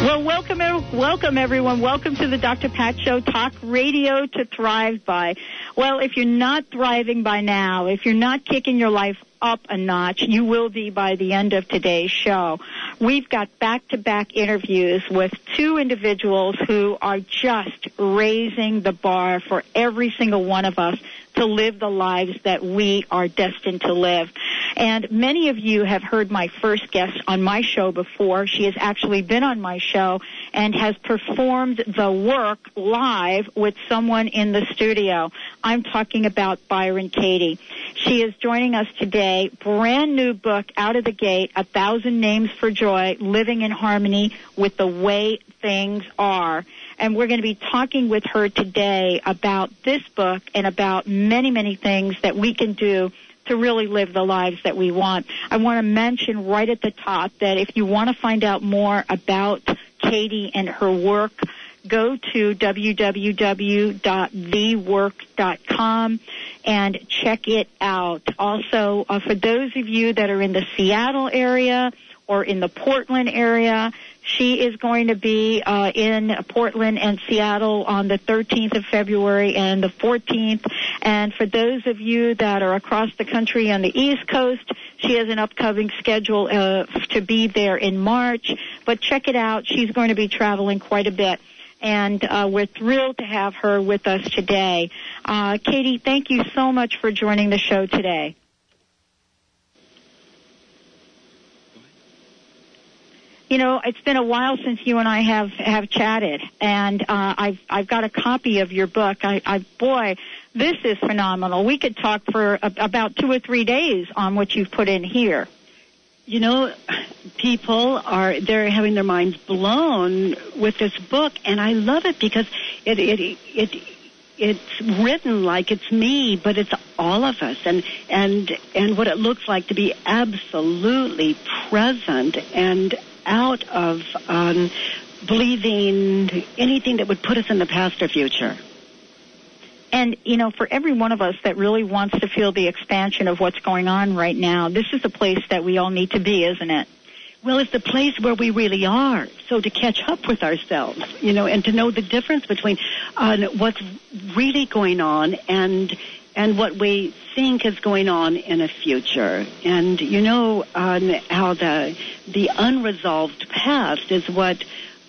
Well, welcome, welcome everyone. Welcome to the Dr. Pat Show, talk radio to thrive by. Well, if you're not thriving by now, if you're not kicking your life up a notch, you will be by the end of today's show. We've got back-to-back interviews with two individuals who are just raising the bar for every single one of us to live the lives that we are destined to live. And many of you have heard my first guest on my show before. She has actually been on my show and has performed the work live with someone in the studio. I'm talking about Byron Katie. She is joining us today. Brand new book out of the gate, A Thousand Names for Joy, Living in Harmony with the Way Things Are and we're going to be talking with her today about this book and about many, many things that we can do to really live the lives that we want. I want to mention right at the top that if you want to find out more about Katie and her work, go to www.thework.com and check it out. Also, uh, for those of you that are in the Seattle area or in the Portland area, she is going to be uh, in Portland and Seattle on the 13th of February and the 14th. And for those of you that are across the country on the East Coast, she has an upcoming schedule uh, to be there in March. But check it out. She's going to be traveling quite a bit and uh, we're thrilled to have her with us today. Uh, Katie, thank you so much for joining the show today. you know, it's been a while since you and I have have chatted, and uh, I've I've got a copy of your book. I, I boy, this is phenomenal. We could talk for a, about two or three days on what you've put in here. You know, people are they're having their minds blown with this book, and I love it because it it it it's written like it's me, but it's all of us, and and and what it looks like to be absolutely present and out of um, believing anything that would put us in the past or future. And, you know, for every one of us that really wants to feel the expansion of what's going on right now, this is the place that we all need to be, isn't it? Well, it's the place where we really are. So to catch up with ourselves, you know, and to know the difference between uh, what's really going on and and what we think is going on in a future. And you know um, how the the unresolved past is what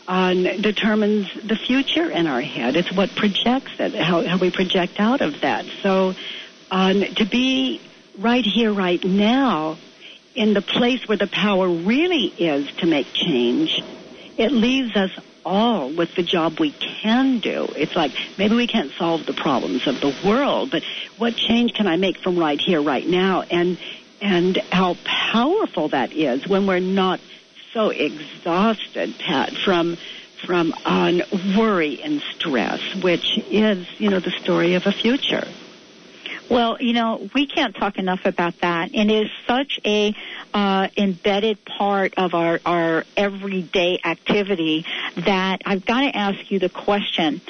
determines the future in our head. It's what projects it, how, how we project out of that. So um, to be right here, right now, in the place where the power really is to make change, it leaves us all with the job we can do. It's like maybe we can't solve the problems of the world, but what change can I make from right here, right now? And and how powerful that is when we're not so exhausted, Pat, from from on worry and stress, which is, you know, the story of a future. Well, you know, we can't talk enough about that. And it is such a uh, embedded part of our, our everyday activity that I've got to ask you the question,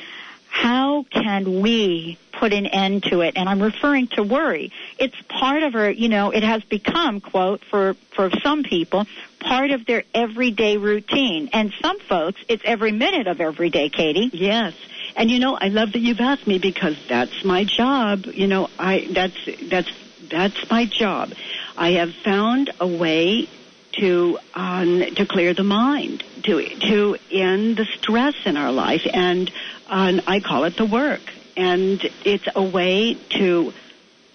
how can we put an end to it? And I'm referring to worry. It's part of our, you know, it has become, quote, for, for some people, part of their everyday routine. And some folks, it's every minute of every day, Katie. Yes. And you know, I love that you've asked me because that's my job. You know, I that's that's that's my job. I have found a way to um, to clear the mind, to to end the stress in our life, and um, I call it the work. and it's a way to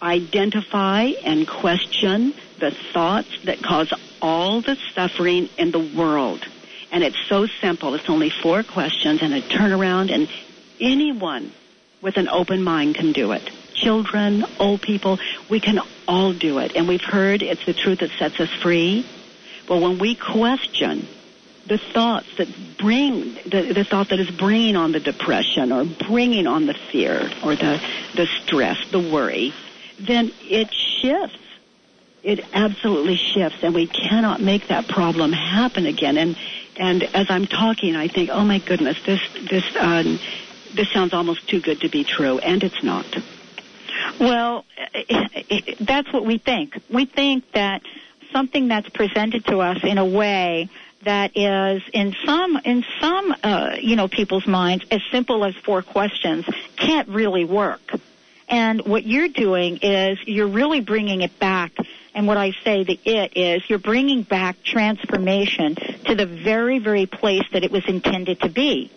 identify and question the thoughts that cause all the suffering in the world. And it's so simple. It's only four questions and a turnaround, and anyone with an open mind can do it. Children, old people, we can all do it. And we've heard it's the truth that sets us free. But when we question the thoughts that bring the, the thought that is bringing on the depression or bringing on the fear or the the stress, the worry, then it shifts. It absolutely shifts, and we cannot make that problem happen again. And and as I'm talking, I think, oh my goodness, this this um, this sounds almost too good to be true, and it's not. Well, that's what we think. We think that something that's presented to us in a way that is in some in some uh, you know people's minds as simple as four questions can't really work. And what you're doing is you're really bringing it back. And what I say the it is you're bringing back transformation to the very very place that it was intended to be.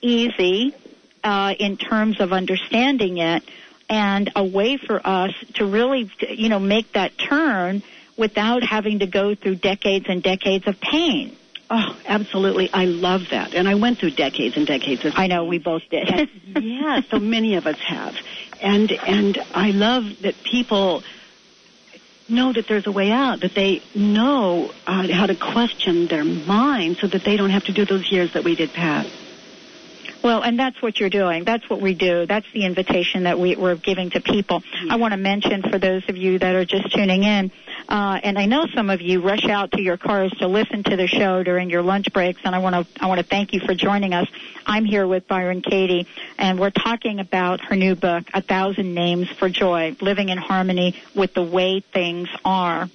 Easy uh, in terms of understanding it, and a way for us to really you know make that turn without having to go through decades and decades of pain. Oh, absolutely. I love that. And I went through decades and decades of I know we both did. yeah, so many of us have. And and I love that people know that there's a way out, that they know uh, how to question their mind so that they don't have to do those years that we did Pat. Well, and that's what you're doing. That's what we do. That's the invitation that we, are giving to people. I want to mention for those of you that are just tuning in, uh, and I know some of you rush out to your cars to listen to the show during your lunch breaks, and I want to I want to thank you for joining us. I'm here with Byron Katie, and we're talking about her new book, A Thousand Names for Joy: Living in Harmony with the Way Things Are.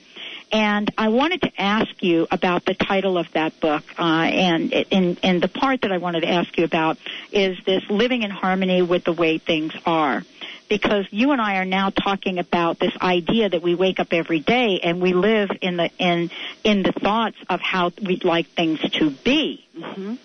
And I wanted to ask you about the title of that book, uh, and in, in the part that I wanted to ask you about is this living in harmony with the way things are. Because you and I are now talking about this idea that we wake up every day and we live in the in in the thoughts of how we'd like things to be. Mm-hmm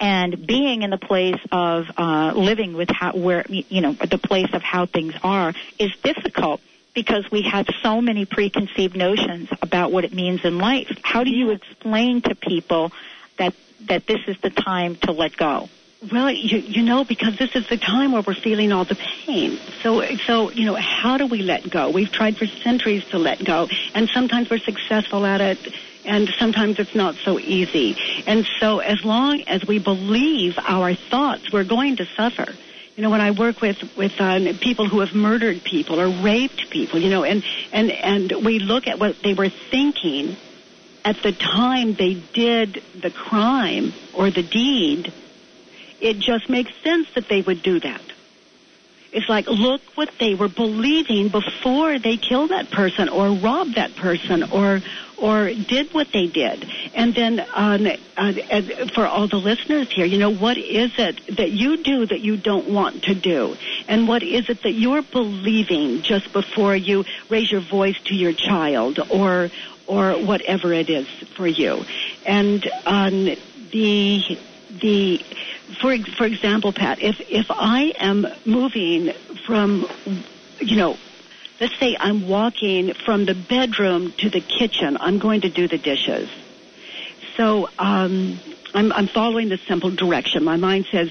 and being in the place of uh, living with how where you know the place of how things are is difficult because we have so many preconceived notions about what it means in life. How do you explain to people that that this is the time to let go? Well, you, you know, because this is the time where we're feeling all the pain. So, so you know, how do we let go? We've tried for centuries to let go, and sometimes we're successful at it, and sometimes it's not so easy. And so, as long as we believe our thoughts, we're going to suffer you know, when I work with with um, people who have murdered people or raped people, you know, and and and we look at what they were thinking at the time they did the crime or the deed, it just makes sense that they would do that. It's like, look what they were believing before they killed that person or robbed that person or or did what they did. And then um, uh, for all the listeners here, you know, what is it that you do that you don't want to do? And what is it that you're believing just before you raise your voice to your child or or whatever it is for you? And um, the the for for example, Pat, if if I am moving from you know let's say I'm walking from the bedroom to the kitchen. I'm going to do the dishes. So um, I'm, I'm following the simple direction. My mind says,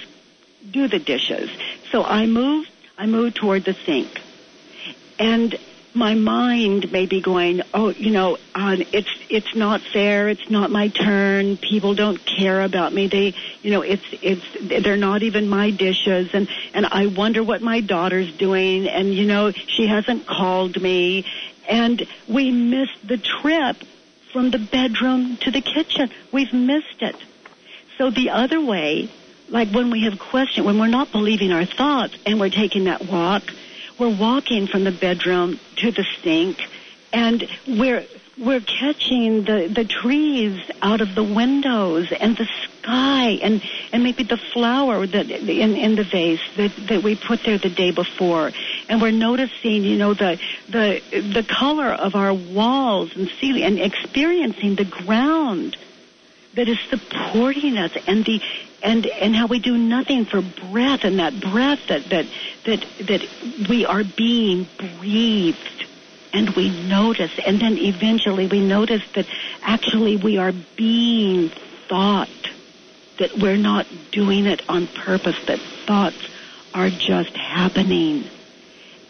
do the dishes. So I move. I move toward the sink, and my mind may be going, oh, you know, uh, it's it's not fair. It's not my turn. People don't care about me. They, you know, it's it's they're not even my dishes, and and I wonder what my daughter's doing, and you know, she hasn't called me, and we missed the trip from the bedroom to the kitchen. We've missed it. So the other way, like when we have question, when we're not believing our thoughts, and we're taking that walk we're walking from the bedroom to the sink, and we're we're catching the the trees out of the windows and the sky and and maybe the flower that in in the vase that that we put there the day before. And we're noticing you know the the the color of our walls and ceiling and experiencing the ground that is supporting us and the and and how we do nothing for breath and that breath that that that that we are being breathed. And we notice and then eventually we notice that actually we are being thought that we're not doing it on purpose that thoughts are just happening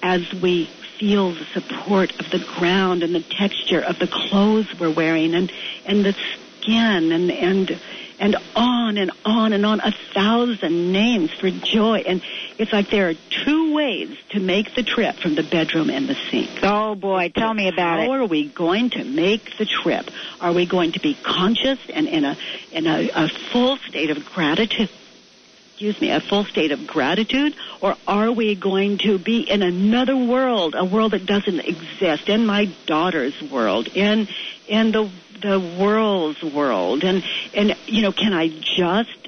as we feel the support of the ground and the texture of the clothes we're wearing and and the skin and and and on and on and on a thousand names for joy. And it's like there are two ways to make the trip from the bedroom and the sink. Oh boy. Tell me about how it are we going to make the trip? Are we going to be conscious and in a in a, a full state of gratitude excuse me, a full state of gratitude, or are we going to be in another world, a world that doesn't exist, in my daughter's world, in in the the world's world, and and you know, can I just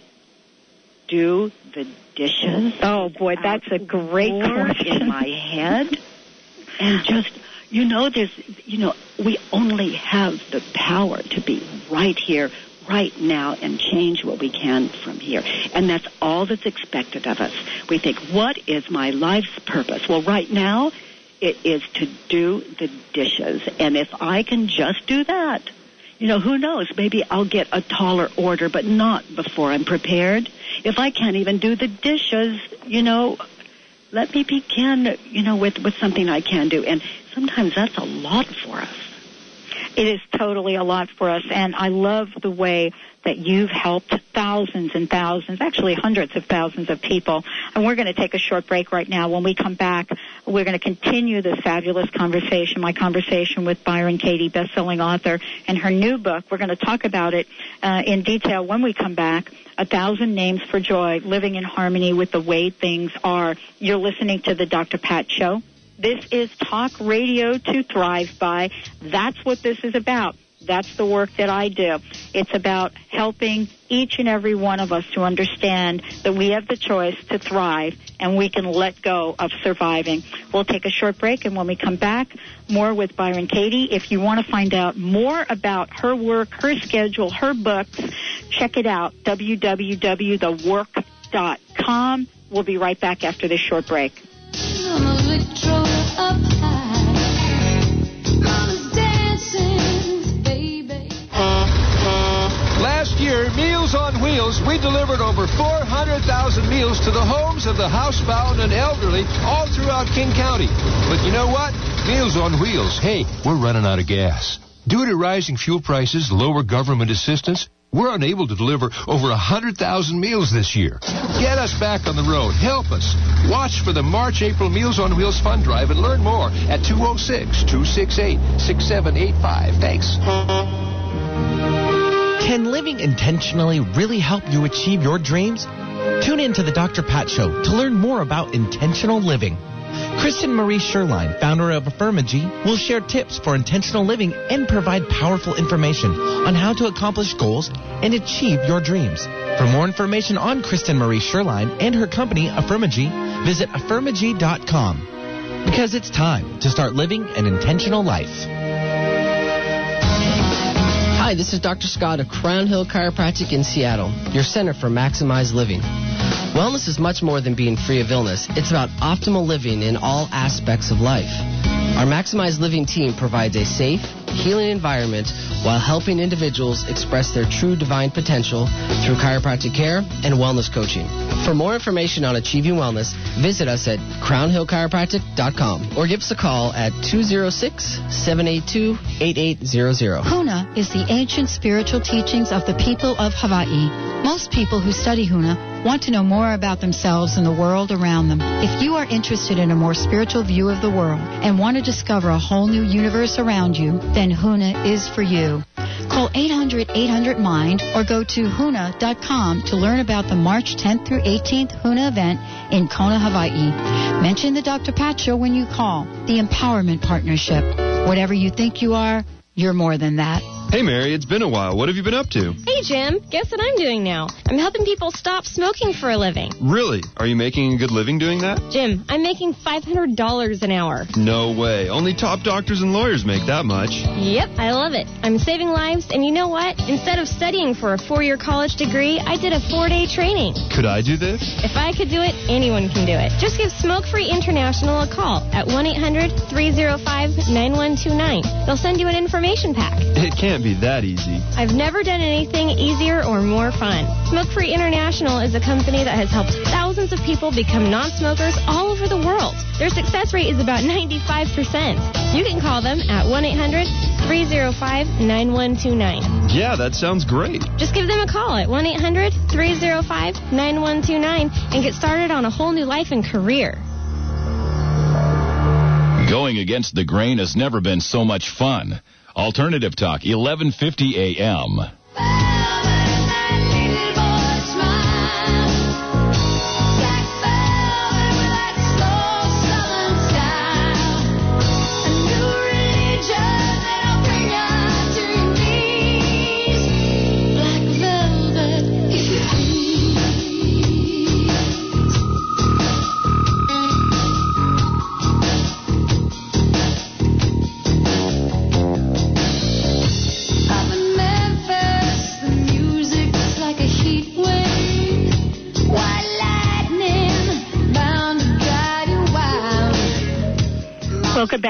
do the dishes? Oh boy, that's a great question in my head, and just you know, there's you know, we only have the power to be right here right now and change what we can from here. And that's all that's expected of us. We think, what is my life's purpose? Well, right now, it is to do the dishes. And if I can just do that, you know, who knows? Maybe I'll get a taller order, but not before I'm prepared. If I can't even do the dishes, you know, let me begin, you know, with, with something I can do. And sometimes that's a lot for us. It is totally a lot for us, and I love the way that you've helped thousands and thousands, actually hundreds of thousands of people. And we're going to take a short break right now. When we come back, we're going to continue this fabulous conversation, my conversation with Byron Katie, best-selling author, and her new book. We're going to talk about it uh, in detail when we come back. A Thousand Names for Joy, Living in Harmony with the Way Things Are. You're listening to the Dr. Pat Show. This is talk radio to thrive by. That's what this is about. That's the work that I do. It's about helping each and every one of us to understand that we have the choice to thrive and we can let go of surviving. We'll take a short break and when we come back, more with Byron Katie. If you want to find out more about her work, her schedule, her books, check it out, www.thework.com. We'll be right back after this short break. Meals we delivered over 400,000 meals to the homes of the housebound and elderly all throughout King County. But you know what? Meals on Wheels, hey, we're running out of gas. Due to rising fuel prices, lower government assistance, we're unable to deliver over 100,000 meals this year. Get us back on the road. Help us. Watch for the March April Meals on Wheels Fund Drive and learn more at 206 268 6785. Thanks. Can living intentionally really help you achieve your dreams? Tune in to the Dr. Pat Show to learn more about intentional living. Kristen Marie Sherline, founder of Affirmagy, will share tips for intentional living and provide powerful information on how to accomplish goals and achieve your dreams. For more information on Kristen Marie Sherline and her company, Affirmagy, visit affirmagy.com. Because it's time to start living an intentional life. Hi, this is Dr. Scott of Crown Hill Chiropractic in Seattle, your center for maximized living. Wellness is much more than being free of illness. It's about optimal living in all aspects of life. Our Maximized Living team provides a safe, healing environment while helping individuals express their true divine potential through chiropractic care and wellness coaching. For more information on achieving wellness, visit us at crownhillchiropractic.com or give us a call at 206-782-8800. Huna is the ancient spiritual teachings of the people of Hawaii. Most people who study Huna want to know more about themselves and the world around them. If you are interested in a more spiritual view of the world and want to discover a whole new universe around you, then Huna is for you. Call 800-800-MIND or go to huna.com to learn about the March 10th through 18th Huna event in Kona, Hawaii. Mention the Dr. Pat Show when you call. The Empowerment Partnership. Whatever you think you are, you're more than that. Hey, Mary, it's been a while. What have you been up to? Hey, Jim. Guess what I'm doing now? I'm helping people stop smoking for a living. Really? Are you making a good living doing that? Jim, I'm making $500 an hour. No way. Only top doctors and lawyers make that much. Yep, I love it. I'm saving lives, and you know what? Instead of studying for a four year college degree, I did a four day training. Could I do this? If I could do it, anyone can do it. Just give Smoke Free International a call at 1 800 305 9129. They'll send you an information pack. It can't be that easy. I've never done anything easier or more fun. Smoke Free International is a company that has helped thousands of people become non smokers all over the world. Their success rate is about 95%. You can call them at 1 800 305 9129. Yeah, that sounds great. Just give them a call at 1 800 305 9129 and get started on a whole new life and career. Going against the grain has never been so much fun. Alternative Talk, 1150 a.m.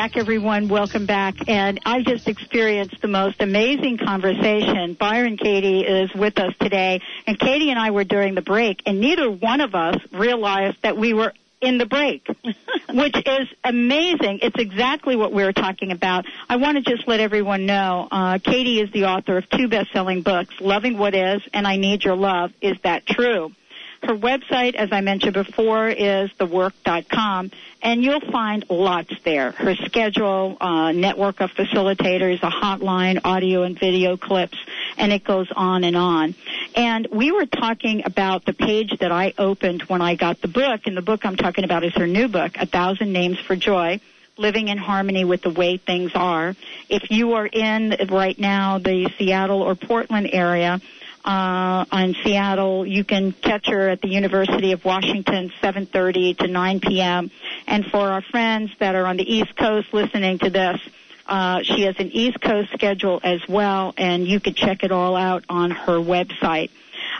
back, everyone. Welcome back. And I just experienced the most amazing conversation. Byron Katie is with us today, and Katie and I were during the break, and neither one of us realized that we were in the break, which is amazing. It's exactly what we were talking about. I want to just let everyone know, uh, Katie is the author of two best-selling books, Loving What Is and I Need Your Love. Is that true? Her website, as I mentioned before, is thework.com, and you'll find lots there. Her schedule, uh, network of facilitators, a hotline, audio and video clips, and it goes on and on. And we were talking about the page that I opened when I got the book, and the book I'm talking about is her new book, A Thousand Names for Joy living in harmony with the way things are. If you are in right now the Seattle or Portland area, uh, on Seattle. You can catch her at the University of Washington, 7:30 to 9 p.m. And for our friends that are on the East Coast listening to this, uh, she has an East Coast schedule as well, and you can check it all out on her website.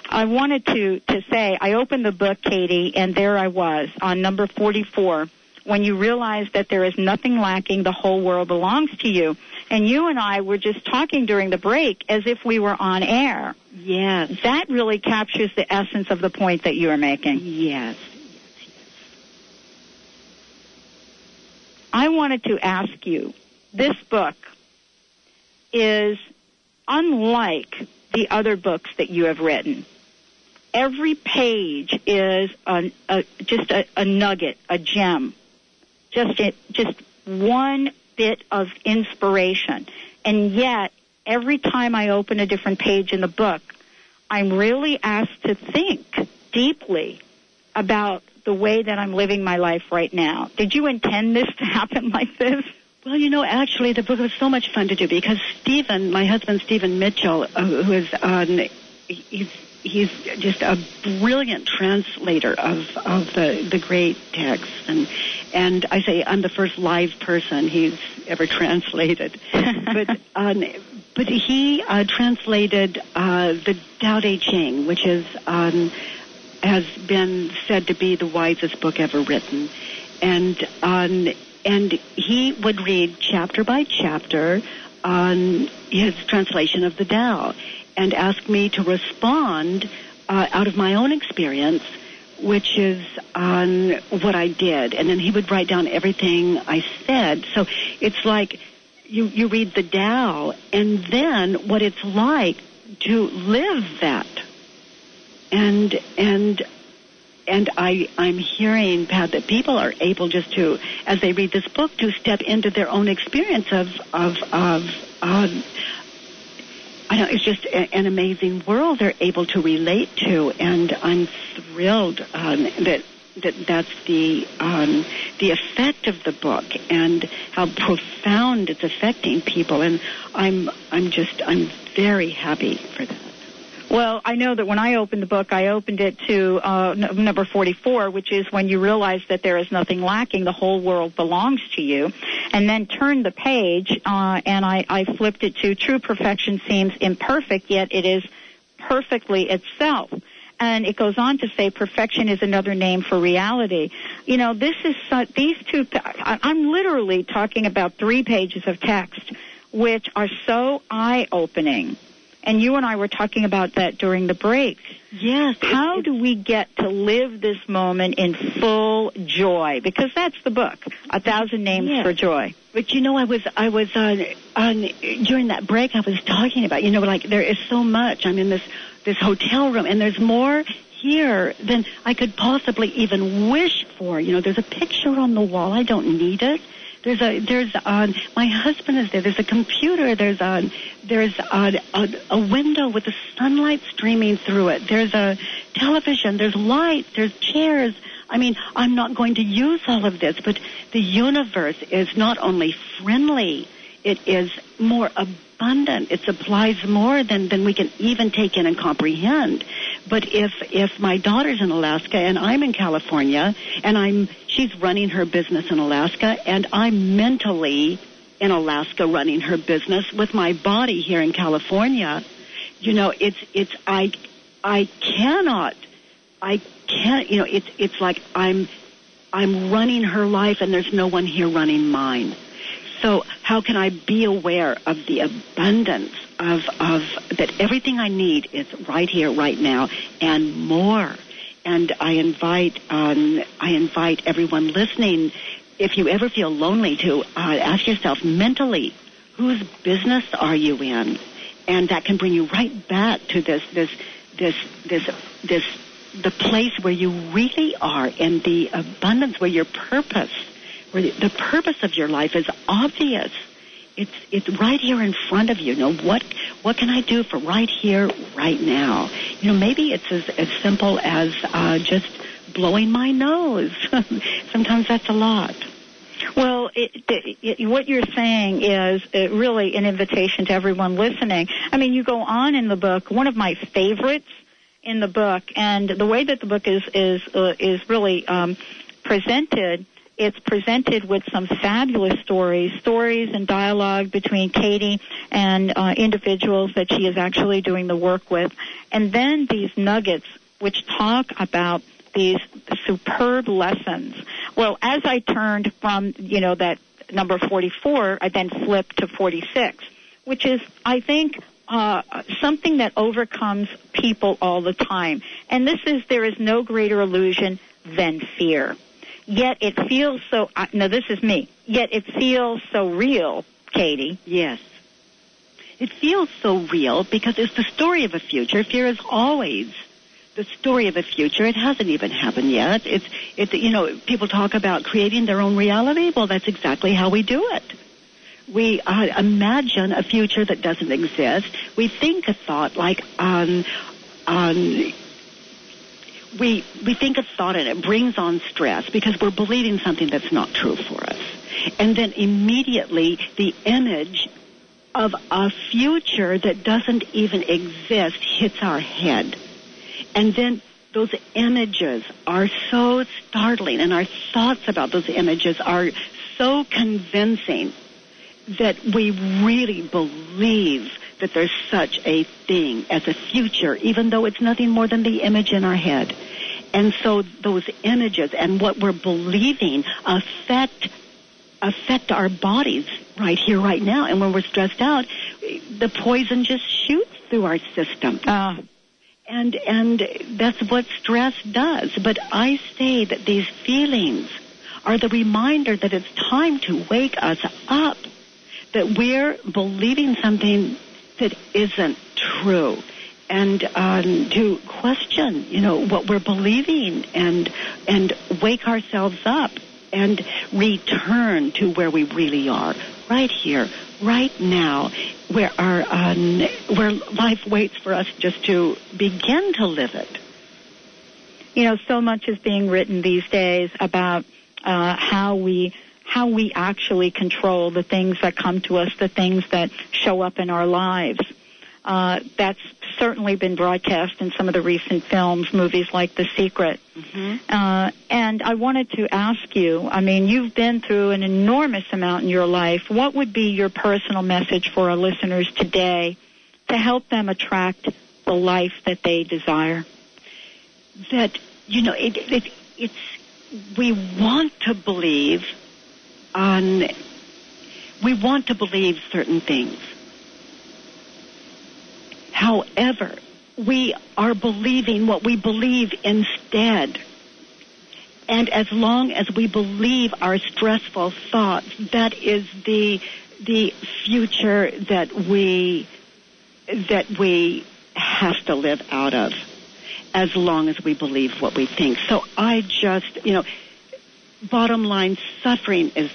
I wanted to to say I opened the book, Katie, and there I was on number 44. When you realize that there is nothing lacking, the whole world belongs to you. And you and I were just talking during the break as if we were on air. Yes. That really captures the essence of the point that you are making. Yes. I wanted to ask you, this book is unlike the other books that you have written. Every page is a, a, just a, a nugget, a gem, just just one bit of inspiration. And yet, every time I open a different page in the book, I'm really asked to think deeply about the way that I'm living my life right now. Did you intend this to happen like this? Well, you know, actually, the book was so much fun to do because Stephen, my husband, Stephen Mitchell, uh, who is on, he's he's just a brilliant translator of of the the great texts, and and I say I'm the first live person he's ever translated, but um, but he uh, translated uh, the Tao Te Ching, which is um, has been said to be the wisest book ever written, and um, and he would read chapter by chapter on his translation of the Tao and ask me to respond uh, out of my own experience, which is on what I did. And then he would write down everything I said. So it's like you, you read the Tao and then what it's like to live that. And, and, and I, I'm hearing, Pat, that people are able just to, as they read this book, to step into their own experience of, of, of, um, I know it's just an amazing world they're able to relate to, and I'm thrilled um, that that that's the um, the effect of the book and how profound it's affecting people, and I'm I'm just I'm very happy for that. Well, I know that when I opened the book, I opened it to uh, n- number 44, which is when you realize that there is nothing lacking, the whole world belongs to you, and then turned the page, uh, and I, I flipped it to true perfection seems imperfect, yet it is perfectly itself. And it goes on to say perfection is another name for reality. You know, this is these two. I'm literally talking about three pages of text, which are so eye-opening. And you and I were talking about that during the break. Yes. How do we get to live this moment in full joy? Because that's the book, A Thousand Names Yes. for Joy. But you know, I was I was on on during that break. I was talking about you know like there is so much. I'm in this this hotel room, and there's more here than I could possibly even wish for. You know, there's a picture on the wall. I don't need it. There's a there's uh, my husband is there. There's a computer. There's a there's a, a a window with the sunlight streaming through it. There's a television. There's lights. There's chairs. I mean, I'm not going to use all of this, but the universe is not only friendly, it is more abundant. It supplies more than, than we can even take in and comprehend. But if, if my daughter's in Alaska and I'm in California and I'm, she's running her business in Alaska and I'm mentally in Alaska running her business with my body here in California, you know, it's, it's, I, I cannot I can't, you know, it's it's like I'm I'm running her life and there's no one here running mine. So how can I be aware of the abundance of of that everything I need is right here, right now, and more. And I invite um, I invite everyone listening, if you ever feel lonely, to uh, ask yourself mentally, whose business are you in? And that can bring you right back to this this this this this the place where you really are and the abundance where your purpose where the, purpose of your life is obvious it's it's right here in front of you. you know what what can i do for right here right now you know maybe it's as as simple as uh just blowing my nose sometimes that's a lot Well, it, it, what you're saying is uh, really an invitation to everyone listening. I mean, you go on in the book. One of my favorites in the book, and the way that the book is is uh, is really um, presented. It's presented with some fabulous stories, stories and dialogue between Katie and uh, individuals that she is actually doing the work with, and then these nuggets which talk about these superb lessons. Well, as I turned from, you know, that number 44, I then flipped to 46, which is, I think, uh, something that overcomes people all the time. And this is, there is no greater illusion than fear. Yet it feels so, uh, no, this is me, yet it feels so real, Katie. Yes. It feels so real because it's the story of a future. Fear is always the story of a future. It hasn't even happened yet. It's, it's, you know, people talk about creating their own reality. Well, that's exactly how we do it. We uh, imagine a future that doesn't exist. We think a thought like, um, um, we we think a thought and it brings on stress because we're believing something that's not true for us. And then immediately the image of a future that doesn't even exist hits our head. And then those images are so startling and our thoughts about those images are so convincing that we really believe that there's such a thing as a future, even though it's nothing more than the image in our head. And so those images and what we're believing affect affect our bodies right here, right now. And when we're stressed out, the poison just shoots through our system. Uh, and and that's what stress does. But I say that these feelings are the reminder that it's time to wake us up, that we're believing something that isn't true, and um, to question, you know, what we're believing, and and wake ourselves up and return to where we really are, right here, right now, where our um, where life waits for us just to begin to live it. you know, so much is being written these days about uh, how we how we actually control the things that come to us, the things that show up in our lives. Uh, that's certainly been broadcast in some of the recent films, movies like The Secret. Mm-hmm. Uh, and I wanted to ask you, I mean, you've been through an enormous amount in your life. What would be your personal message for our listeners today to help them attract the life that they desire? That, you know, it, it, it's, we want to believe on, we want to believe certain things. However, we are believing what we believe instead. And as long as we believe our stressful thoughts, that is the the future that we that we have to live out of as long as we believe what we think. So I just, you know, bottom line, suffering is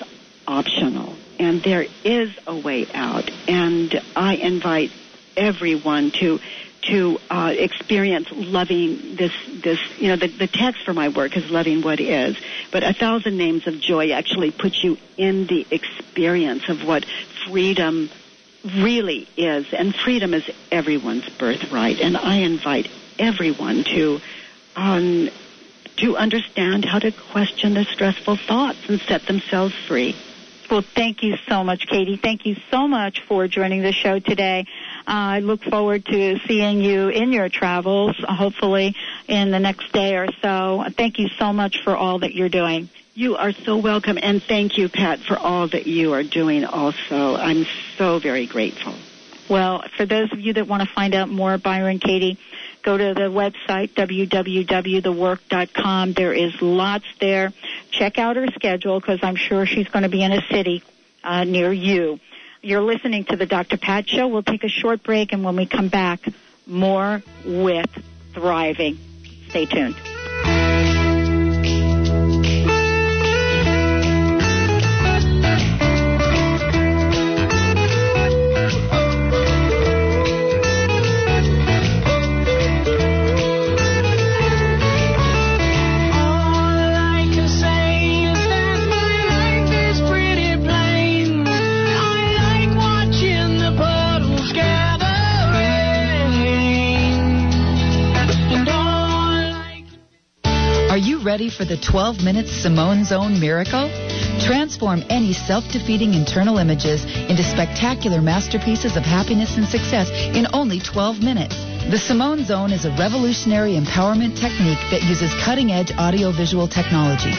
optional and there is a way out. And I invite everyone to to uh, experience loving this this you know the, the text for my work is loving what is but a thousand names of joy actually puts you in the experience of what freedom really is and freedom is everyone's birthright and i invite everyone to um, to understand how to question the stressful thoughts and set themselves free well, thank you so much, Katie. Thank you so much for joining the show today. Uh, I look forward to seeing you in your travels, hopefully in the next day or so. Thank you so much for all that you're doing. You are so welcome, and thank you, Pat, for all that you are doing also. I'm so very grateful. Well, for those of you that want to find out more, Byron Katie, go to the website, www.thework.com. There is lots there. Check out her schedule because I'm sure she's going to be in a city uh, near you. You're listening to the Dr. Pat Show. We'll take a short break, and when we come back, more with Thriving. Stay tuned. For the 12 minute Simone Zone miracle? Transform any self defeating internal images into spectacular masterpieces of happiness and success in only 12 minutes. The Simone Zone is a revolutionary empowerment technique that uses cutting edge audiovisual technology.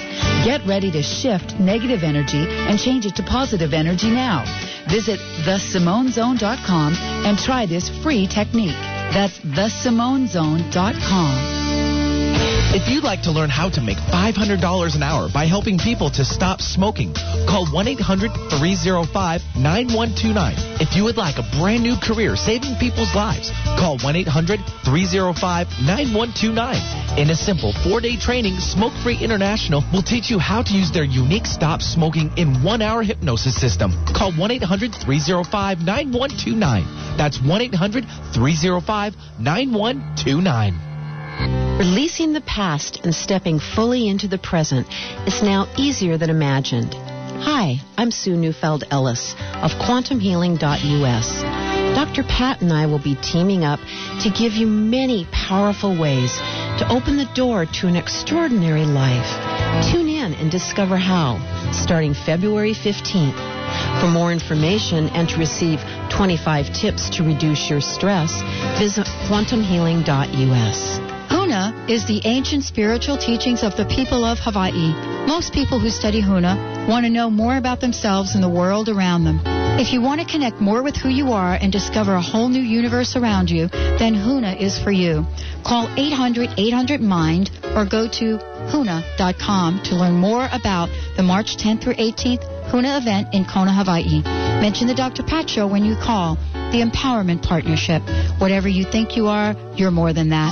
Get ready to shift negative energy and change it to positive energy now. Visit thesimonezone.com and try this free technique. That's thesimonezone.com. If you'd like to learn how to make $500 an hour by helping people to stop smoking, call 1-800-305-9129. If you would like a brand new career saving people's lives, call 1-800-305-9129. In a simple four-day training, Smoke Free International will teach you how to use their unique stop smoking in one-hour hypnosis system. Call 1-800-305-9129. That's 1-800-305-9129. Releasing the past and stepping fully into the present is now easier than imagined. Hi, I'm Sue Neufeld Ellis of quantumhealing.us. Dr. Pat and I will be teaming up to give you many powerful ways to open the door to an extraordinary life. Tune in and discover how, starting February 15th. For more information and to receive 25 tips to reduce your stress, visit quantumhealing.us. Huna is the ancient spiritual teachings of the people of Hawaii. Most people who study Huna want to know more about themselves and the world around them. If you want to connect more with who you are and discover a whole new universe around you, then Huna is for you. Call 800-800-MIND or go to huna.com to learn more about the March 10th through 18th Huna event in Kona, Hawaii. Mention the Dr. Pat when you call. The Empowerment Partnership. Whatever you think you are, you're more than that.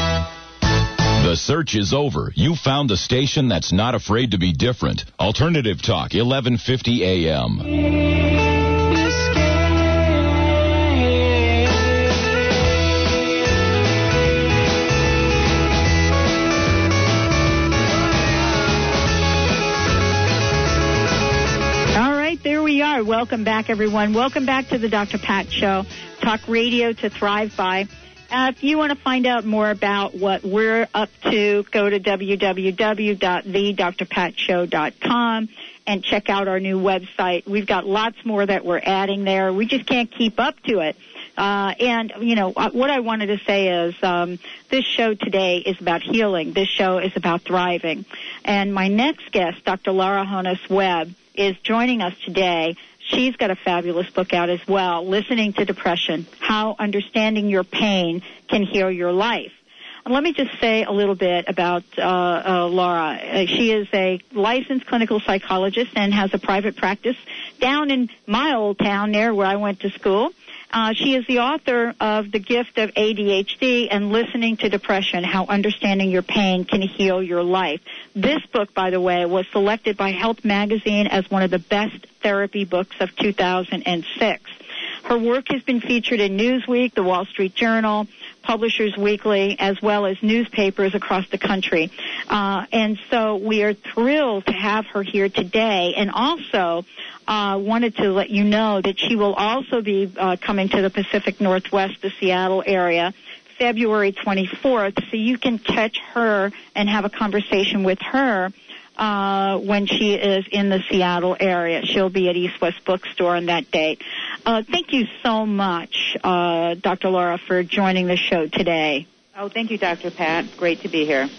The search is over. You found the station that's not afraid to be different. Alternative Talk, 1150 AM. All right, there we are. Welcome back, everyone. Welcome back to the Dr. Pat Show. Talk radio to thrive by. Uh, if you want to find out more about what we're up to, go to www.thedrpatshow.com and check out our new website. We've got lots more that we're adding there. We just can't keep up to it. Uh, and you know uh, what I wanted to say is um, this show today is about healing. This show is about thriving. And my next guest, Dr. Laura Honos Webb, is joining us today. She's got a fabulous book out as well, Listening to Depression, How Understanding Your Pain Can Heal Your Life. And let me just say a little bit about uh, uh, Laura. Uh, she is a licensed clinical psychologist and has a private practice down in my old town there where I went to school. Uh, she is the author of The Gift of ADHD and Listening to Depression, How Understanding Your Pain Can Heal Your Life. This book, by the way, was selected by Health Magazine as one of the best therapy books of 2006. Her work has been featured in Newsweek, The Wall Street Journal, Publishers Weekly, as well as newspapers across the country. Uh, and so we are thrilled to have her here today. And also, uh, wanted to let you know that she will also be uh, coming to the Pacific Northwest, the Seattle area, February 24th. So you can catch her and have a conversation with her uh, when she is in the Seattle area. She'll be at East West Bookstore on that date. Uh, thank you so much, uh, Dr. Laura, for joining the show today. Oh, thank you, Dr. Pat. Great to be here.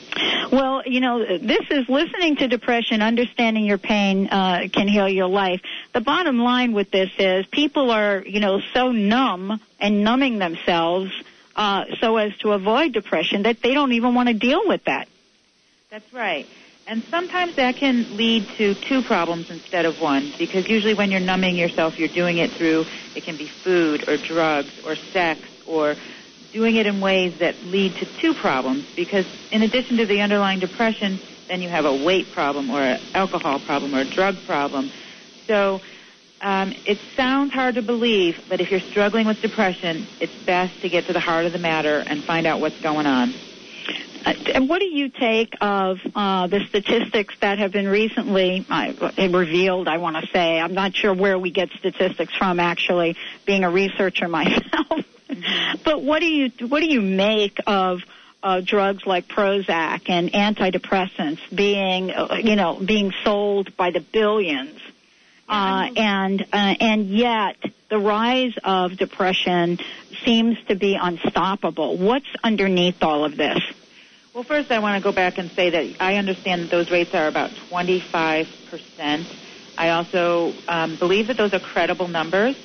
Well, you know, this is listening to depression, understanding your pain uh, can heal your life. The bottom line with this is people are, you know, so numb and numbing themselves uh, so as to avoid depression that they don't even want to deal with that. That's right. And sometimes that can lead to two problems instead of one because usually when you're numbing yourself, you're doing it through, it can be food or drugs or sex or doing it in ways that lead to two problems because in addition to the underlying depression, then you have a weight problem or an alcohol problem or a drug problem. So um, it sounds hard to believe, but if you're struggling with depression, it's best to get to the heart of the matter and find out what's going on. Uh, and what do you take of uh, the statistics that have been recently uh, revealed? I want to say I'm not sure where we get statistics from. Actually, being a researcher myself, but what do you what do you make of uh, drugs like Prozac and antidepressants being uh, you know being sold by the billions, uh, and uh, and yet the rise of depression seems to be unstoppable. What's underneath all of this? Well, first I want to go back and say that I understand that those rates are about 25%. I also um, believe that those are credible numbers.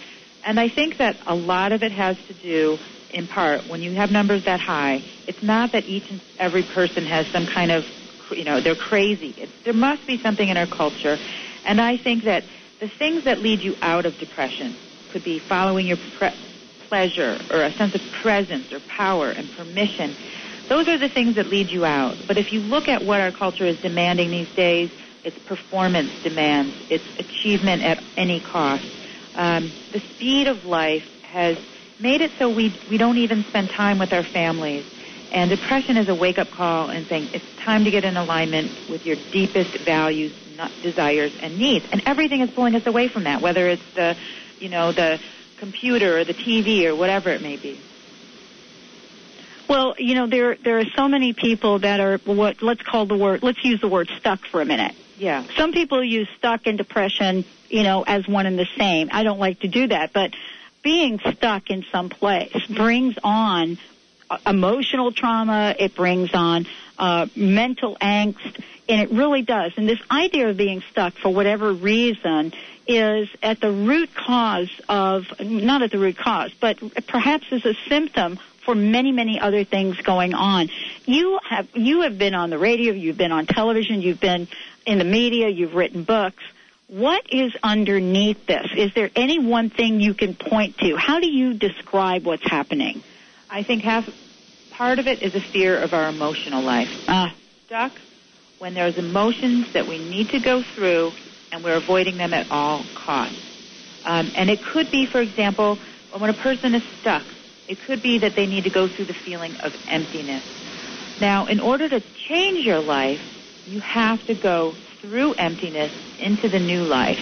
And I think that a lot of it has to do, in part, when you have numbers that high, it's not that each and every person has some kind of, you know, they're crazy. There must be something in our culture. And I think that the things that lead you out of depression could be following your pre- pleasure or a sense of presence or power and permission. Those are the things that lead you out. But if you look at what our culture is demanding these days, it's performance demands, it's achievement at any cost. Um, the speed of life has made it so we we don't even spend time with our families. And depression is a wake up call and saying it's time to get in alignment with your deepest values, not desires, and needs. And everything is pulling us away from that, whether it's the, you know, the computer or the TV or whatever it may be. Well, you know, there there are so many people that are what let's call the word let's use the word stuck for a minute. Yeah. Some people use stuck and depression, you know, as one and the same. I don't like to do that, but being stuck in some place brings on emotional trauma, it brings on uh, mental angst, and it really does. And this idea of being stuck for whatever reason is at the root cause of, not at the root cause, but perhaps is a symptom for many, many other things going on. You have, you have been on the radio, you've been on television, you've been in the media, you've written books. What is underneath this? Is there any one thing you can point to? How do you describe what's happening? I think half part of it is a fear of our emotional life. Ah. Stuck when there's emotions that we need to go through and we're avoiding them at all costs. Um, and it could be, for example, when a person is stuck, it could be that they need to go through the feeling of emptiness. Now, in order to change your life, you have to go through emptiness into the new life.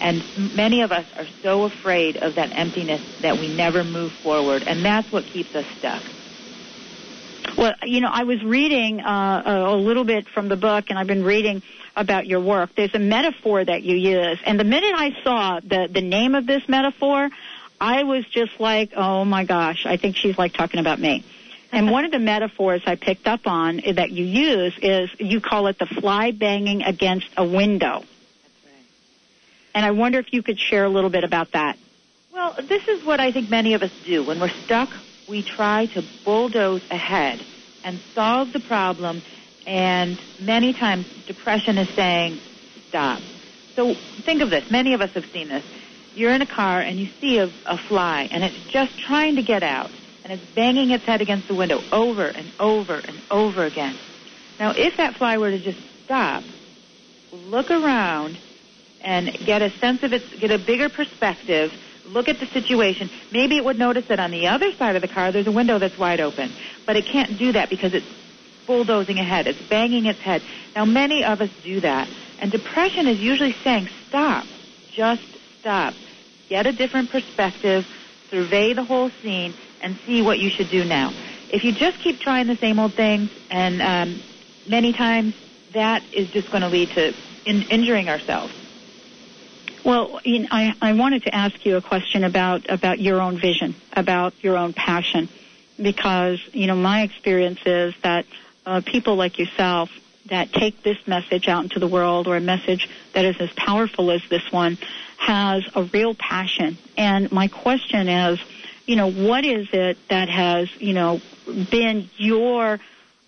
And many of us are so afraid of that emptiness that we never move forward, and that's what keeps us stuck. Well, you know, I was reading uh, a, little bit from the book, and I've been reading about your work. There's a metaphor that you use, and the minute I saw the the name of this metaphor, I was just like, oh my gosh, I think she's like talking about me. And one of the metaphors I picked up on that you use is you call it the fly banging against a window. And I wonder if you could share a little bit about that. Well, this is what I think many of us do. When we're stuck, we try to bulldoze ahead and solve the problem, and many times depression is saying, stop. So think of this. Many of us have seen this. You're in a car and you see a, a fly, and it's just trying to get out and it's banging its head against the window over and over and over again. Now, if that fly were to just stop, look around, and get a sense of its, get a bigger perspective, look at the situation, maybe it would notice that on the other side of the car there's a window that's wide open. But it can't do that because it's bulldozing ahead. It's banging its head. Now, many of us do that. And depression is usually saying, stop. Just stop. Get a different perspective. Survey the whole scene and see what you should do now. If you just keep trying the same old things, and um, many times that is just going to lead to in- injuring ourselves. Well, you know, I, I wanted to ask you a question about about your own vision, about your own passion, because you know my experience is that uh, people like yourself that take this message out into the world, or a message that is as powerful as this one, has a real passion. And my question is, you know, what is it that has, you know, been your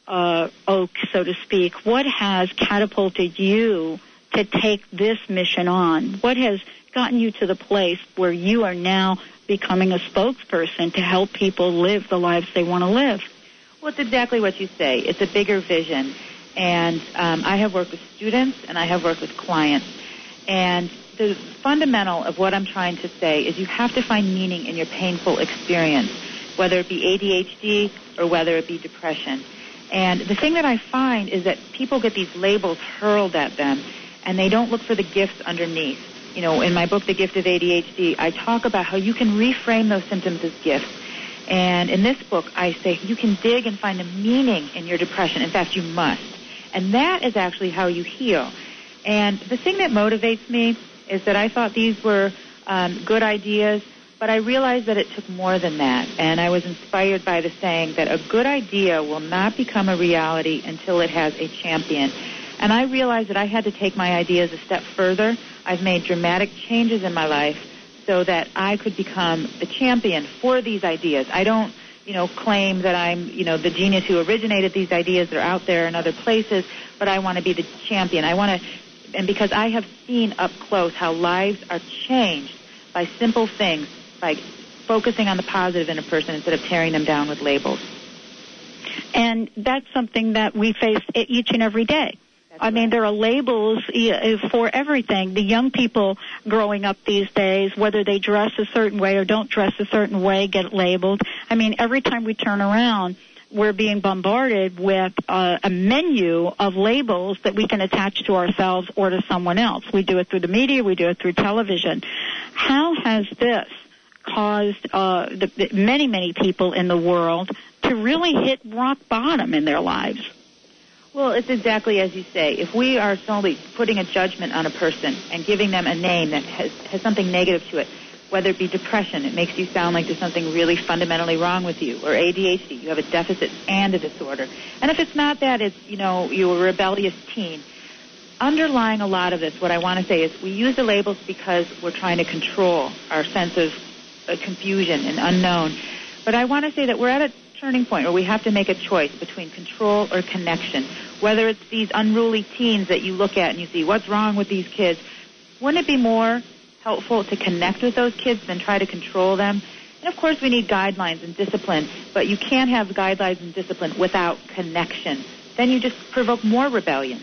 uh, oak, so to speak? What has catapulted you to take this mission on? What has gotten you to the place where you are now becoming a spokesperson to help people live the lives they want to live? Well, it's exactly what you say. It's a bigger vision. And um, I have worked with students and I have worked with clients. And the fundamental of what I'm trying to say is you have to find meaning in your painful experience, whether it be ADHD or whether it be depression. And the thing that I find is that people get these labels hurled at them and they don't look for the gifts underneath. You know, in my book, The Gift of ADHD, I talk about how you can reframe those symptoms as gifts. And in this book, I say you can dig and find a meaning in your depression. In fact, you must. And that is actually how you heal. And the thing that motivates me is that I thought these were um, good ideas, but I realized that it took more than that. And I was inspired by the saying that a good idea will not become a reality until it has a champion. And I realized that I had to take my ideas a step further. I've made dramatic changes in my life so that I could become the champion for these ideas. I don't, you know, claim that I'm, you know, the genius who originated these ideas. They're out there in other places, but I want to be the champion. I want to and because I have seen up close how lives are changed by simple things, by focusing on the positive in a person instead of tearing them down with labels. And that's something that we face each and every day. I mean, there are labels for everything. The young people growing up these days, whether they dress a certain way or don't dress a certain way, get labeled. I mean, every time we turn around, we're being bombarded with uh, a menu of labels that we can attach to ourselves or to someone else. We do it through the media, we do it through television. How has this caused uh, the, the, many, many people in the world to really hit rock bottom in their lives? Well, it's exactly as you say. If we are solely putting a judgment on a person and giving them a name that has, has something negative to it, whether it be depression, it makes you sound like there's something really fundamentally wrong with you, or ADHD, you have a deficit and a disorder. And if it's not that, it's, you know, you're a rebellious teen. Underlying a lot of this, what I want to say is we use the labels because we're trying to control our sense of uh, confusion and unknown. But I want to say that we're at a turning point where we have to make a choice between control or connection. Whether it's these unruly teens that you look at and you see, what's wrong with these kids? Wouldn't it be more helpful to connect with those kids than try to control them. And of course, we need guidelines and discipline, but you can't have guidelines and discipline without connection. Then you just provoke more rebellion.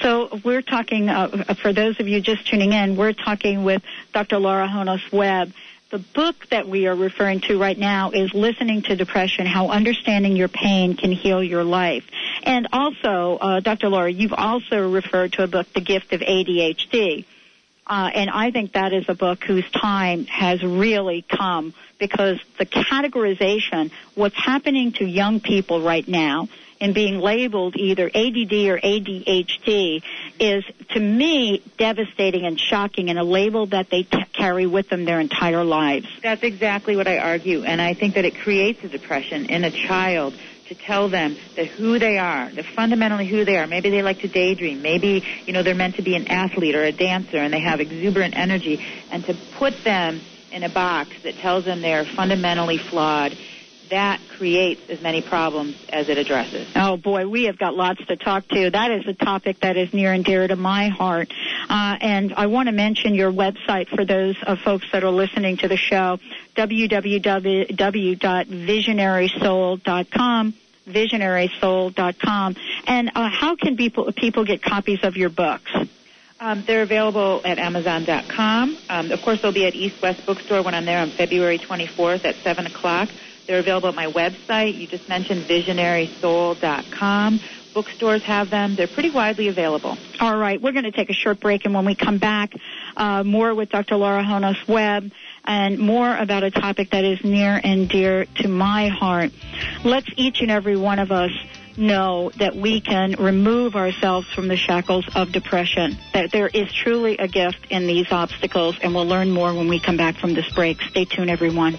So we're talking, uh, for those of you just tuning in, we're talking with Dr. Laura Honos Webb. The book that we are referring to right now is Listening to Depression, How Understanding Your Pain Can Heal Your Life. And also, uh, Dr. Laura, you've also referred to a book, The Gift of ADHD. Uh, and I think that is a book whose time has really come because the categorization, what's happening to young people right now, and being labeled either ADD or ADHD is, to me, devastating and shocking and a label that they t- carry with them their entire lives. That's exactly what I argue, and I think that it creates a depression in a child to tell them that who they are, that fundamentally who they are. Maybe they like to daydream. Maybe, you know, they're meant to be an athlete or a dancer and they have exuberant energy. And to put them in a box that tells them they're fundamentally flawed, that creates as many problems as it addresses. Oh boy, we have got lots to talk to. That is a topic that is near and dear to my heart. Uh, and I want to mention your website for those uh, folks that are listening to the show, www.visionarysoul.com visionarysoul.com. And uh, how can people people get copies of your books? Um, they're available at Amazon.com. Um, of course, they'll be at East West Bookstore when I'm there on February 24th at 7 o'clock. They're available at my website. You just mentioned visionarysoul.com. Bookstores have them. They're pretty widely available. All right. We're going to take a short break, and when we come back, uh, more with Dr. Laura Honos Webb and more about a topic that is near and dear to my heart. Let's each and every one of us know that we can remove ourselves from the shackles of depression, that there is truly a gift in these obstacles, and we'll learn more when we come back from this break. Stay tuned, everyone.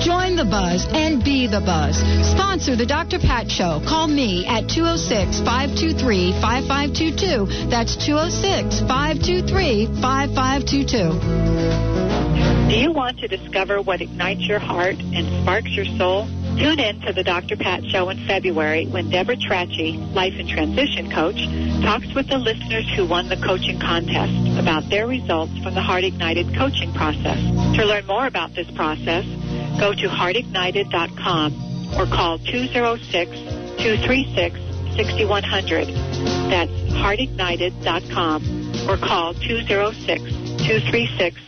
Join the buzz and be the buzz. Sponsor the Dr. Pat Show. Call me at 206 523 5522. That's 206 523 5522. Do you want to discover what ignites your heart and sparks your soul? Tune in to the Dr. Pat Show in February when Deborah Trachy, life and transition coach, talks with the listeners who won the coaching contest about their results from the Heart Ignited coaching process. To learn more about this process, go to heartignited.com or call 206-236-6100. That's heartignited.com or call 206-236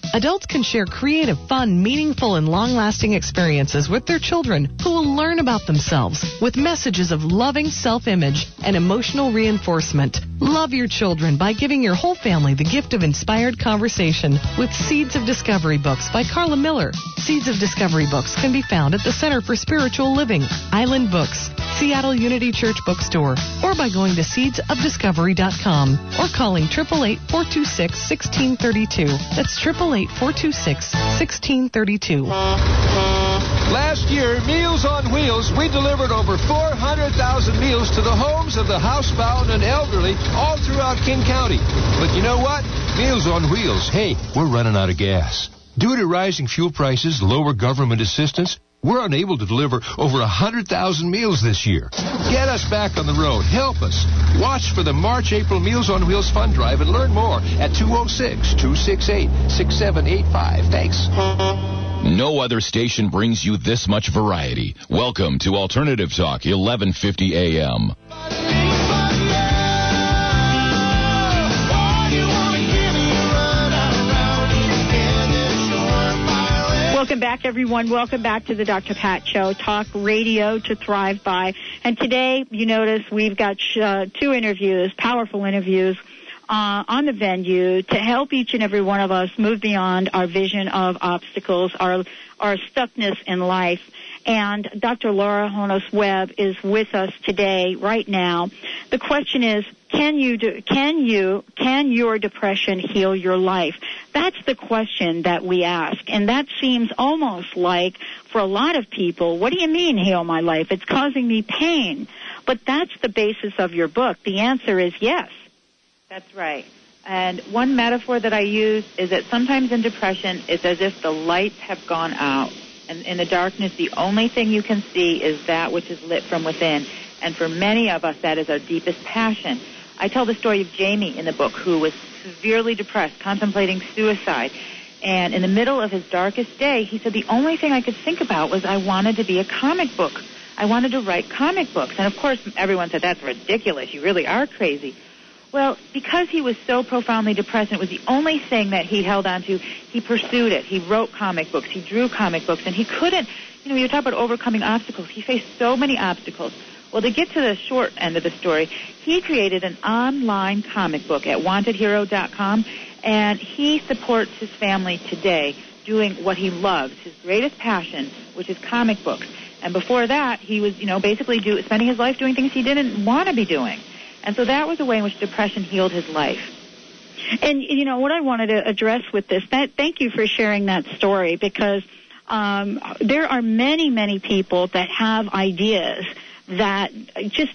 Adults can share creative, fun, meaningful, and long lasting experiences with their children who will learn about themselves with messages of loving self image and emotional reinforcement. Love your children by giving your whole family the gift of inspired conversation with Seeds of Discovery books by Carla Miller. Seeds of Discovery books can be found at the Center for Spiritual Living, Island Books, Seattle Unity Church Bookstore, or by going to seedsofdiscovery.com or calling 888 426 1632. That's 888 426 1632. Last year, Meals on Wheels, we delivered over 400,000 meals to the homes of the housebound and elderly all throughout King County. But you know what? Meals on Wheels, hey, we're running out of gas. Due to rising fuel prices, lower government assistance, we're unable to deliver over 100,000 meals this year. Get us back on the road. Help us. Watch for the March April Meals on Wheels Fund Drive and learn more at 206 268 6785. Thanks. No other station brings you this much variety. Welcome to Alternative Talk, 1150 AM. Welcome back, everyone. Welcome back to the Dr. Pat Show, talk radio to thrive by. And today, you notice we've got uh, two interviews, powerful interviews, uh, on the venue to help each and every one of us move beyond our vision of obstacles, our our stuckness in life. And Dr. Laura Honos Webb is with us today, right now. The question is, can you do, can you, can your depression heal your life? That's the question that we ask. And that seems almost like, for a lot of people, what do you mean heal my life? It's causing me pain. But that's the basis of your book. The answer is yes. That's right. And one metaphor that I use is that sometimes in depression, it's as if the lights have gone out. And in the darkness, the only thing you can see is that which is lit from within. And for many of us, that is our deepest passion. I tell the story of Jamie in the book who was severely depressed, contemplating suicide. And in the middle of his darkest day, he said, the only thing I could think about was I wanted to be a comic book. I wanted to write comic books. And of course, everyone said, that's ridiculous. You really are crazy. Well, because he was so profoundly depressed, it was the only thing that he held on to, he pursued it. He wrote comic books, he drew comic books, and he couldn't, you know, you talk about overcoming obstacles. He faced so many obstacles. Well, to get to the short end of the story, he created an online comic book at wantedhero.com, and he supports his family today doing what he loves, his greatest passion, which is comic books. And before that, he was, you know, basically do, spending his life doing things he didn't want to be doing. And so that was a way in which depression healed his life. And you know what I wanted to address with this. That thank you for sharing that story because um, there are many many people that have ideas that just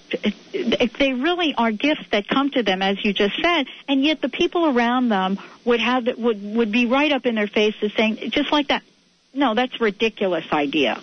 they really are gifts that come to them as you just said and yet the people around them would have would would be right up in their faces saying just like that no that's ridiculous idea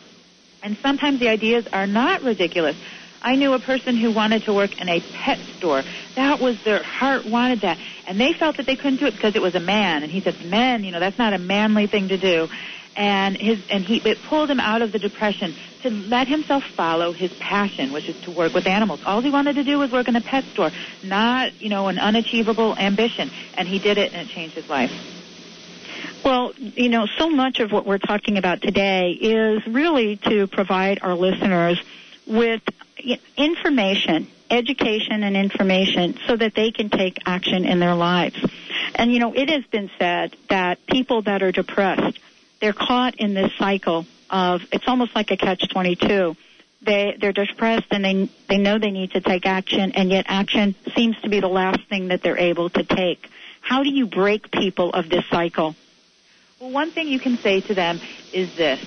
and sometimes the ideas are not ridiculous I knew a person who wanted to work in a pet store. That was their heart wanted that. And they felt that they couldn't do it because it was a man. And he said, men, you know, that's not a manly thing to do. And his, and he, it pulled him out of the depression to let himself follow his passion, which is to work with animals. All he wanted to do was work in a pet store, not, you know, an unachievable ambition. And he did it and it changed his life. Well, you know, so much of what we're talking about today is really to provide our listeners with information, education and information so that they can take action in their lives. And you know, it has been said that people that are depressed, they're caught in this cycle of, it's almost like a catch-22. They, they're depressed and they, they know they need to take action and yet action seems to be the last thing that they're able to take. How do you break people of this cycle? Well, one thing you can say to them is this,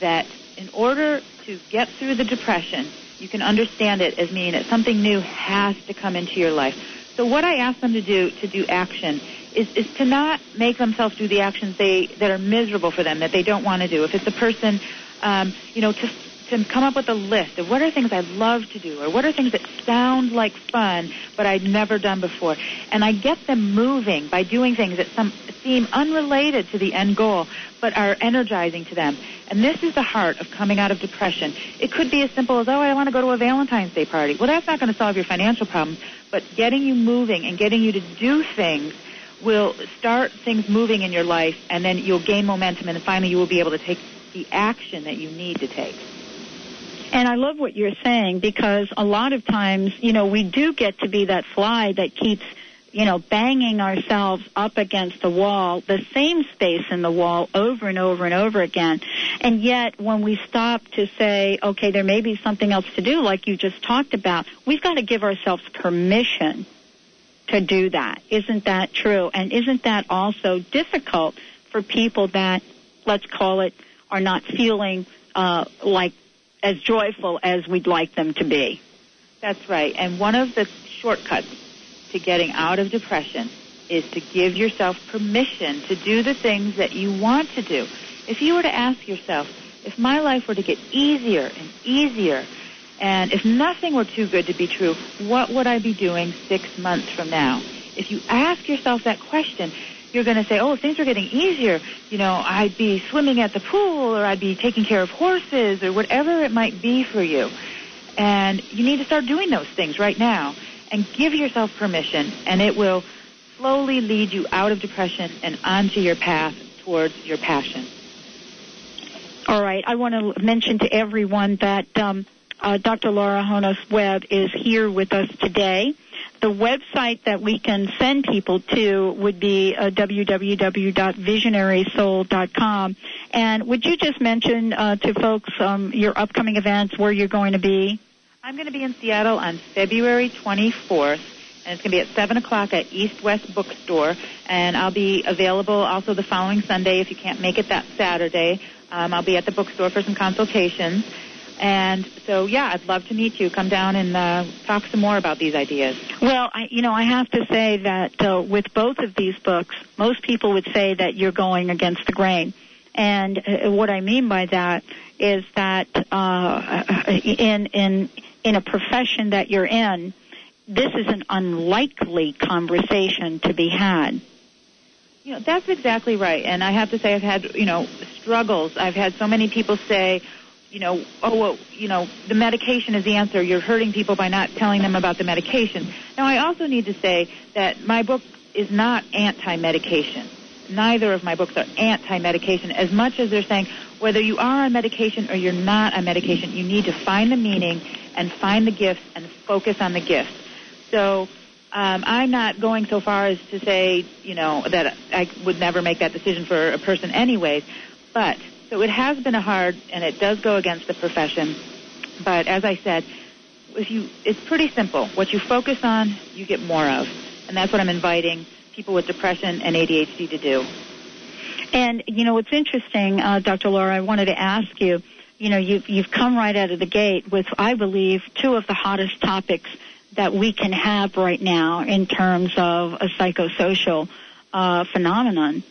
that in order to get through the depression, you can understand it as meaning that something new has to come into your life. So what I ask them to do to do action is, is to not make themselves do the actions they that are miserable for them that they don't want to do. If it's a person, um, you know, to to come up with a list of what are things I'd love to do or what are things that sound like fun but I'd never done before. And I get them moving by doing things that some seem unrelated to the end goal but are energizing to them. And this is the heart of coming out of depression. It could be as simple as, oh, I want to go to a Valentine's Day party. Well, that's not going to solve your financial problems, but getting you moving and getting you to do things will start things moving in your life and then you'll gain momentum and finally you will be able to take the action that you need to take. And I love what you're saying because a lot of times, you know, we do get to be that fly that keeps, you know, banging ourselves up against the wall, the same space in the wall over and over and over again. And yet when we stop to say, okay, there may be something else to do, like you just talked about, we've got to give ourselves permission to do that. Isn't that true? And isn't that also difficult for people that, let's call it, are not feeling uh, like as joyful as we'd like them to be. That's right. And one of the shortcuts to getting out of depression is to give yourself permission to do the things that you want to do. If you were to ask yourself, if my life were to get easier and easier, and if nothing were too good to be true, what would I be doing six months from now? If you ask yourself that question, you're going to say, oh, things are getting easier, you know, I'd be swimming at the pool or I'd be taking care of horses or whatever it might be for you. And you need to start doing those things right now and give yourself permission and it will slowly lead you out of depression and onto your path towards your passion. All right. I want to mention to everyone that um, uh, Dr. Laura Honos Webb is here with us today the website that we can send people to would be uh, www.visionarysoul.com. And would you just mention uh, to folks um, your upcoming events, where you're going to be? I'm going to be in Seattle on February 24th. And it's going to be at 7 o'clock at East West Bookstore. And I'll be available also the following Sunday if you can't make it that Saturday. Um, I'll be at the bookstore for some consultations. And so, yeah, I'd love to meet you. Come down and uh, talk some more about these ideas. Well, I, you know, I have to say that uh, with both of these books, most people would say that you're going against the grain. And uh, what I mean by that is that uh, in in in a profession that you're in, this is an unlikely conversation to be had. You know, that's exactly right. And I have to say, I've had you know struggles. I've had so many people say you know, oh, well, you know, the medication is the answer. You're hurting people by not telling them about the medication. Now, I also need to say that my book is not anti-medication. Neither of my books are anti-medication. As much as they're saying whether you are on medication or you're not on medication, you need to find the meaning and find the gifts and focus on the gifts. So um, I'm not going so far as to say, you know, that I would never make that decision for a person anyways, but so it has been a hard, and it does go against the profession. But as I said, if you, it's pretty simple. What you focus on, you get more of, and that's what I'm inviting people with depression and ADHD to do. And you know, it's interesting, uh, Dr. Laura. I wanted to ask you. You know, you've you've come right out of the gate with, I believe, two of the hottest topics that we can have right now in terms of a psychosocial uh, phenomenon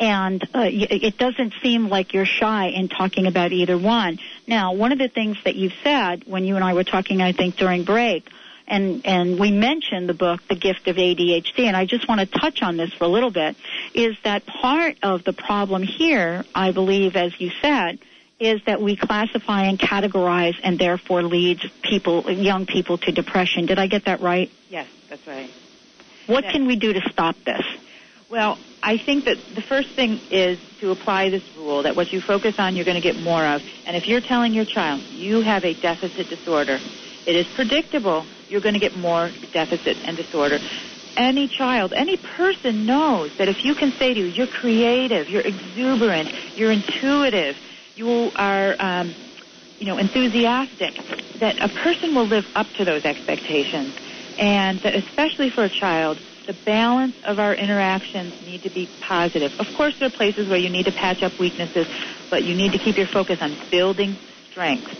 and uh, it doesn't seem like you're shy in talking about either one. Now, one of the things that you've said when you and I were talking, I think during break, and and we mentioned the book, The Gift of ADHD, and I just want to touch on this for a little bit, is that part of the problem here, I believe, as you said, is that we classify and categorize, and therefore leads people, young people, to depression. Did I get that right? Yes, that's right. What can we do to stop this? Well, I think that the first thing is to apply this rule that what you focus on, you're going to get more of. And if you're telling your child you have a deficit disorder, it is predictable you're going to get more deficit and disorder. Any child, any person knows that if you can say to you, you're creative, you're exuberant, you're intuitive, you are, um, you know, enthusiastic, that a person will live up to those expectations. And that especially for a child, the balance of our interactions need to be positive. Of course, there are places where you need to patch up weaknesses, but you need to keep your focus on building strength.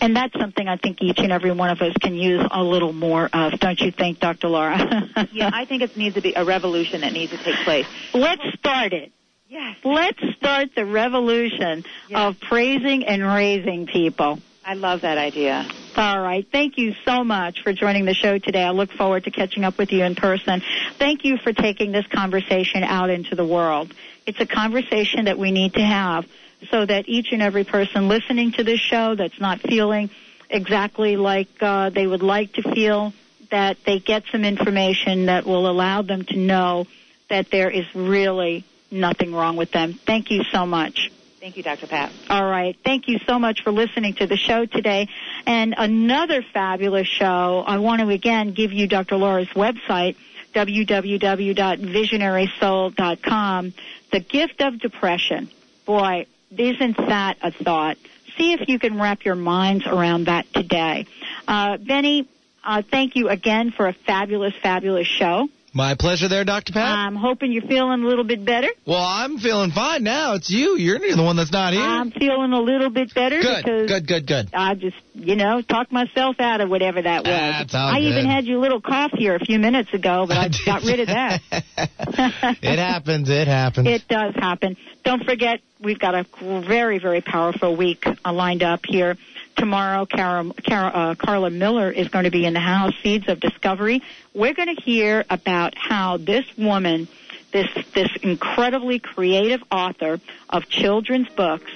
and that's something I think each and every one of us can use a little more of, don't you think, Dr. Laura? yeah, I think it needs to be a revolution that needs to take place. Let's start it. Yes. Let's start the revolution Yes. of praising and raising people. I love that idea. All right. Thank you so much for joining the show today. I look forward to catching up with you in person. Thank you for taking this conversation out into the world. It's a conversation that we need to have so that each and every person listening to this show that's not feeling exactly like uh, they would like to feel, that they get some information that will allow them to know that there is really nothing wrong with them. Thank you so much. Thank you, Dr. Pat. All right. Thank you so much for listening to the show today. And another fabulous show. I want to again give you Dr. Laura's website, www.visionarysoul.com. The gift of depression. Boy, isn't that a thought? See if you can wrap your minds around that today. Uh, Benny, uh, thank you again for a fabulous, fabulous show. My pleasure there, Dr. Pat. I'm hoping you're feeling a little bit better. well, I'm feeling fine now. It's you. You're the one that's not here. I'm feeling a little bit better good, because good, good, good. I just, you know, talked myself out of whatever that was. That's all I good. even had your little cough here a few minutes ago, but I got rid of that. it happens. It happens. It does happen. Don't forget, we've got a very, very powerful week lined up here. Tomorrow, Cara, Cara, uh, Carla Miller is going to be in the house, Seeds of Discovery. We're going to hear about how this woman, this, this incredibly creative author of children's books,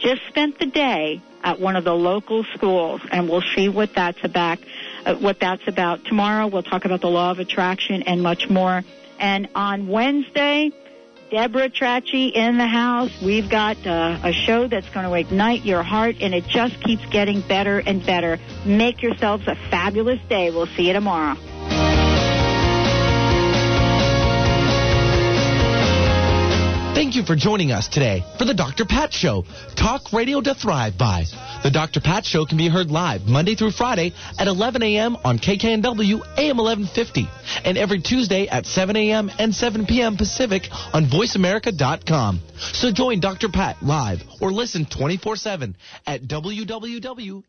just spent the day at one of the local schools, and we'll see what that's about. Uh, what that's about tomorrow. We'll talk about the law of attraction and much more. And on Wednesday, Deborah Trachy in the house. We've got uh, a show that's going to ignite your heart, and it just keeps getting better and better. Make yourselves a fabulous day. We'll see you tomorrow. Thank you for joining us today for the Dr. Pat Show. Talk radio to thrive by. The Dr. Pat Show can be heard live Monday through Friday at 11 a.m. on KKNW AM 1150 and every Tuesday at 7 a.m. and 7 p.m. Pacific on VoiceAmerica.com. So join Dr. Pat live or listen 24-7 at www.thedoctor...